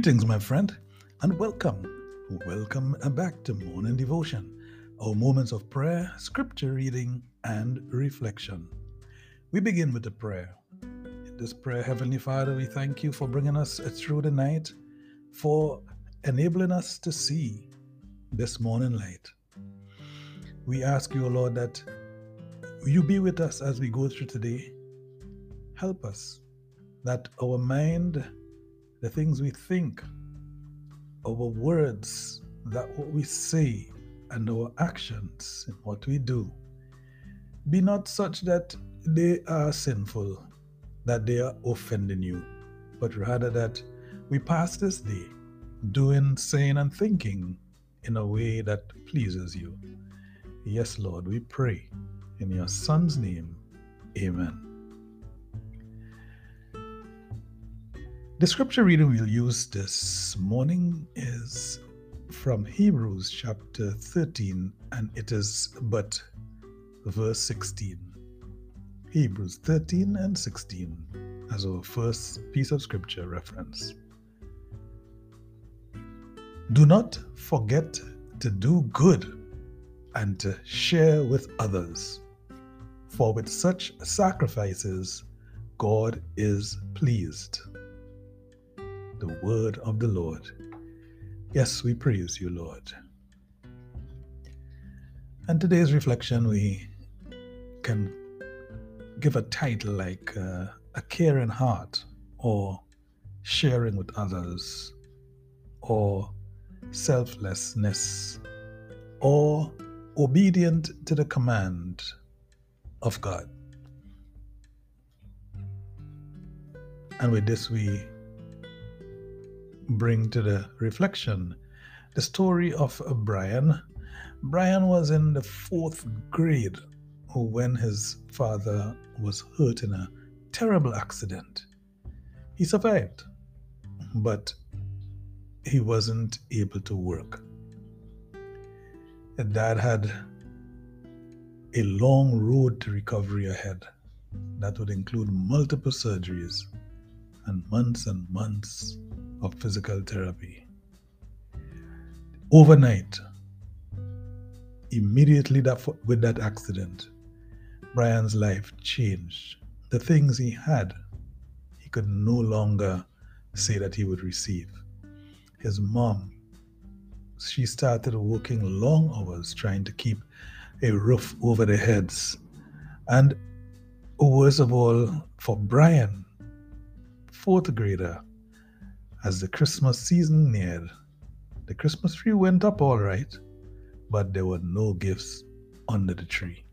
Greetings, my friend, and welcome. Welcome back to Morning Devotion, our moments of prayer, scripture reading, and reflection. We begin with a prayer. In this prayer, Heavenly Father, we thank you for bringing us through the night, for enabling us to see this morning light. We ask you, Lord, that you be with us as we go through today. Help us that our mind the things we think, our words, that what we say, and our actions and what we do be not such that they are sinful, that they are offending you, but rather that we pass this day doing, saying, and thinking in a way that pleases you. Yes, Lord, we pray in your Son's name. Amen. The scripture reading we'll use this morning is from Hebrews chapter 13, and it is but verse 16. Hebrews 13 and 16 as our first piece of scripture reference. Do not forget to do good and to share with others, for with such sacrifices God is pleased the word of the Lord. Yes, we praise you, Lord. And today's reflection, we can give a title like uh, A Caring Heart, or Sharing with Others, or Selflessness, or Obedient to the Command of God. And with this, we bring to the reflection the story of Brian. Brian was in the fourth grade when his father was hurt in a terrible accident. He survived, but he wasn't able to work. Dad had a long road to recovery ahead that would include multiple surgeries and months and months of physical therapy. Overnight, immediately that, with that accident, Brian's life changed. The things he had, he could no longer say that he would receive. His mom, she started working long hours trying to keep a roof over their heads. And worst of all, for Brian, fourth grader, as the Christmas season neared, the Christmas tree went up all right, but there were no gifts under the tree.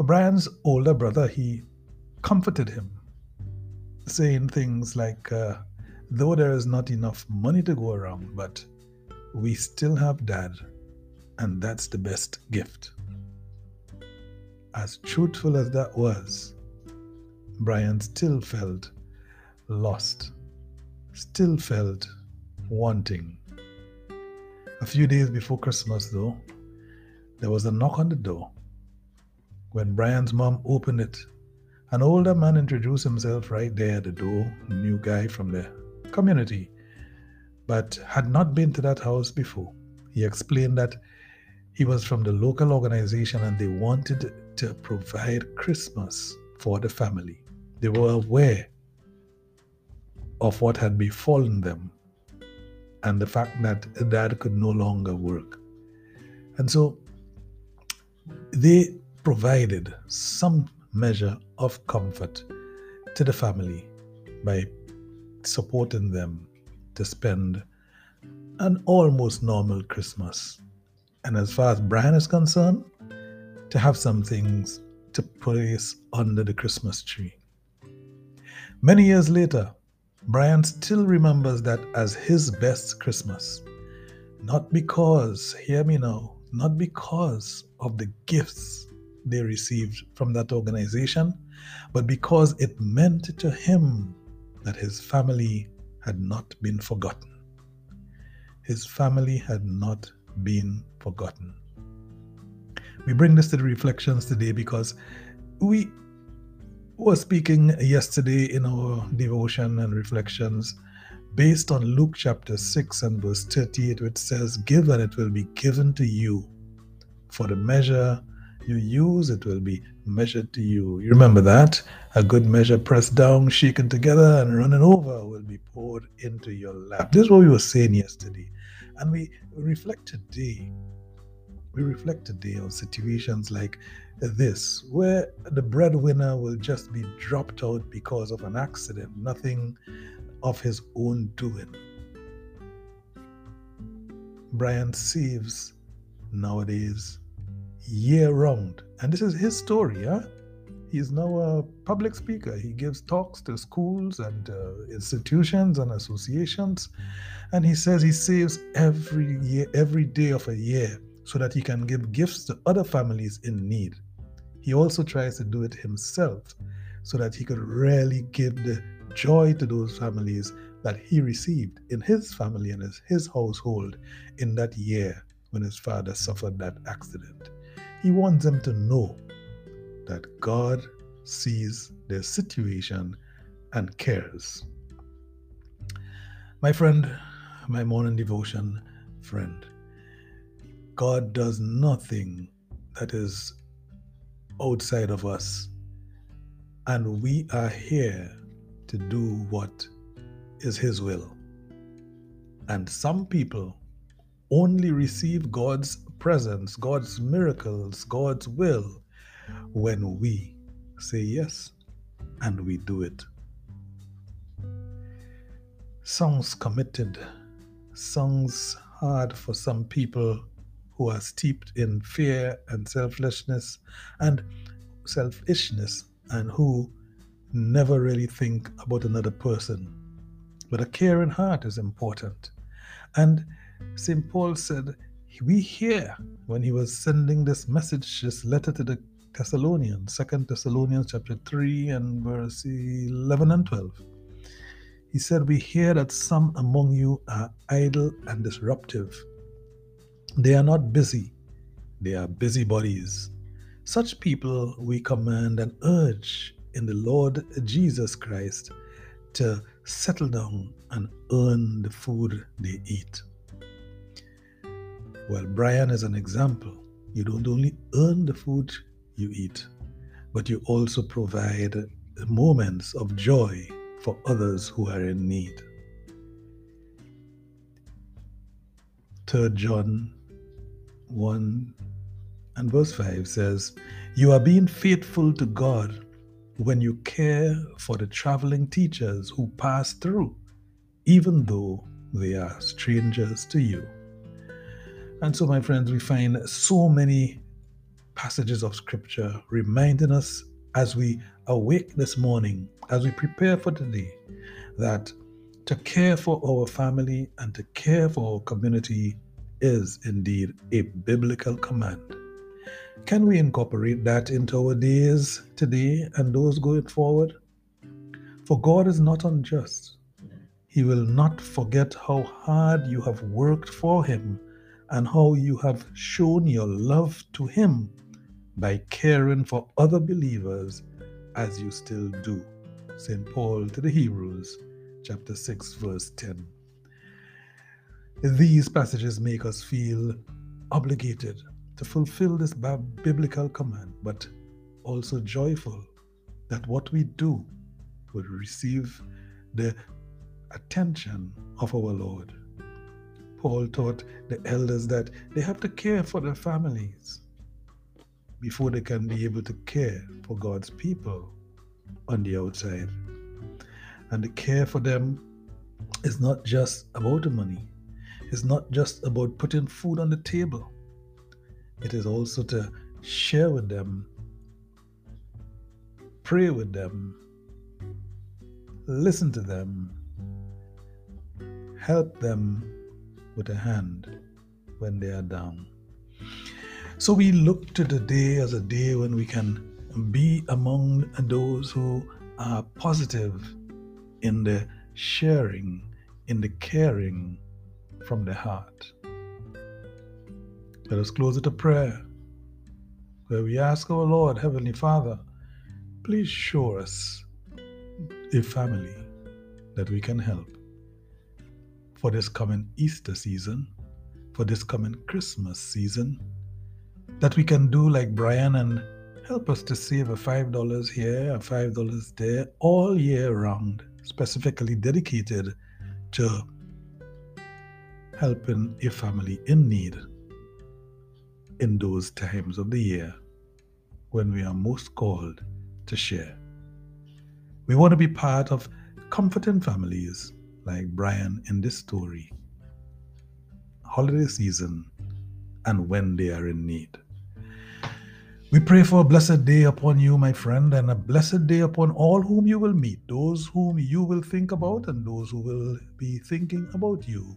Brian's older brother, he comforted him, saying things like, uh, though there is not enough money to go around, but we still have dad, and that's the best gift. As truthful as that was, Brian still felt lost, still felt wanting. A few days before Christmas, though, there was a knock on the door. When Brian's mom opened it, an older man introduced himself right there at the door, new guy from the community, but had not been to that house before. He explained that he was from the local organization and they wanted to provide Christmas for the family. They were aware of what had befallen them and the fact that dad could no longer work. And so they provided some measure of comfort to the family by supporting them to spend an almost normal Christmas. And as far as Brian is concerned, to have some things to place under the Christmas tree. Many years later, Brian still remembers that as his best Christmas. Not because, hear me now, not because of the gifts they received from that organization, but because it meant to him that his family had not been forgotten. His family had not been forgotten. We bring this to the reflections today because we were speaking yesterday in our devotion and reflections based on Luke chapter 6 and verse 38, which says, Give and it will be given to you. For the measure you use, it will be measured to you. You remember that? A good measure pressed down, shaken together, and running over will be poured into your lap. This is what we were saying yesterday. And we reflect today we reflect today on situations like this, where the breadwinner will just be dropped out because of an accident, nothing of his own doing. Brian saves nowadays year round. And this is his story, huh? He's now a public speaker. He gives talks to schools and uh, institutions and associations. And he says he saves every year, every day of a year so that he can give gifts to other families in need. He also tries to do it himself so that he could really give the joy to those families that he received in his family and his household in that year when his father suffered that accident. He wants them to know that God sees their situation and cares. My friend, my morning devotion friend, God does nothing that is outside of us. And we are here to do what is His will. And some people only receive God's presence, God's miracles, God's will when we say yes and we do it. Songs committed, songs hard for some people who are steeped in fear and selflessness and selfishness and who never really think about another person. But a caring heart is important. And St. Paul said, we hear when he was sending this message, this letter to the Thessalonians, Second Thessalonians chapter 3 and verse 11 and 12. He said, We hear that some among you are idle and disruptive they are not busy, they are busybodies. Such people we command and urge in the Lord Jesus Christ to settle down and earn the food they eat. Well, Brian is an example. You don't only earn the food you eat, but you also provide moments of joy for others who are in need. 3 John 1 and verse 5 says, You are being faithful to God when you care for the traveling teachers who pass through, even though they are strangers to you. And so, my friends, we find so many passages of scripture reminding us as we awake this morning, as we prepare for today, that to care for our family and to care for our community is indeed a biblical command. Can we incorporate that into our days today and those going forward? For God is not unjust. He will not forget how hard you have worked for Him and how you have shown your love to Him by caring for other believers as you still do. St. Paul to the Hebrews, chapter 6, verse 10. These passages make us feel obligated to fulfill this biblical command, but also joyful that what we do will receive the attention of our Lord. Paul taught the elders that they have to care for their families before they can be able to care for God's people on the outside. And the care for them is not just about the money, it's not just about putting food on the table, it is also to share with them, pray with them, listen to them, help them with a hand when they are down. So we look to the day as a day when we can be among those who are positive in the sharing, in the caring from the heart. Let us close with a prayer where we ask our Lord, Heavenly Father, please show us a family that we can help for this coming Easter season, for this coming Christmas season, that we can do like Brian and help us to save a $5 here, a $5 there, all year round, specifically dedicated to helping a family in need in those times of the year when we are most called to share. We want to be part of comforting families like Brian in this story, holiday season, and when they are in need. We pray for a blessed day upon you, my friend, and a blessed day upon all whom you will meet, those whom you will think about, and those who will be thinking about you.